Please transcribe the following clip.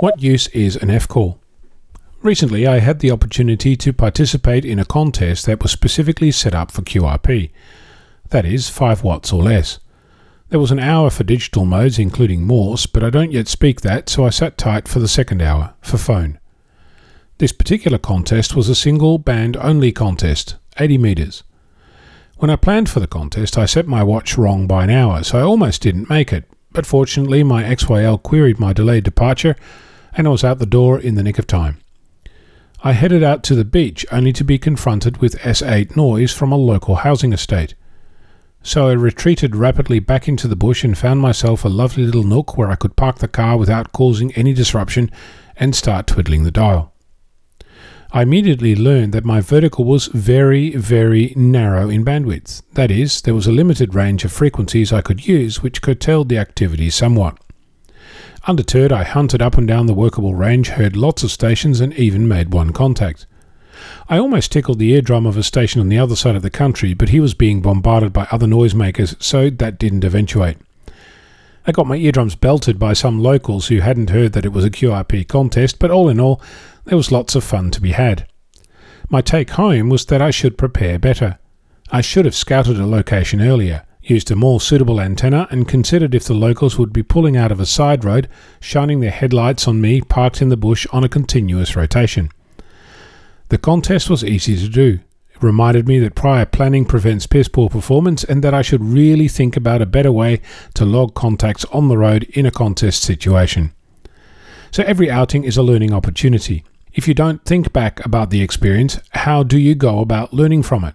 What use is an F call? Recently, I had the opportunity to participate in a contest that was specifically set up for QRP, that is, 5 watts or less. There was an hour for digital modes, including Morse, but I don't yet speak that, so I sat tight for the second hour, for phone. This particular contest was a single band only contest, 80 metres. When I planned for the contest, I set my watch wrong by an hour, so I almost didn't make it, but fortunately my XYL queried my delayed departure, and I was out the door in the nick of time. I headed out to the beach only to be confronted with S8 noise from a local housing estate so I retreated rapidly back into the bush and found myself a lovely little nook where I could park the car without causing any disruption and start twiddling the dial. I immediately learned that my vertical was very, very narrow in bandwidth. That is, there was a limited range of frequencies I could use which curtailed the activity somewhat. Undeterred, I hunted up and down the workable range, heard lots of stations, and even made one contact. I almost tickled the eardrum of a station on the other side of the country, but he was being bombarded by other noisemakers, so that didn't eventuate. I got my eardrums belted by some locals who hadn't heard that it was a QRP contest, but all in all, there was lots of fun to be had. My take home was that I should prepare better. I should have scouted a location earlier, used a more suitable antenna, and considered if the locals would be pulling out of a side road, shining their headlights on me parked in the bush on a continuous rotation. The contest was easy to do. It reminded me that prior planning prevents piss poor performance and that I should really think about a better way to log contacts on the road in a contest situation. So every outing is a learning opportunity. If you don't think back about the experience, how do you go about learning from it?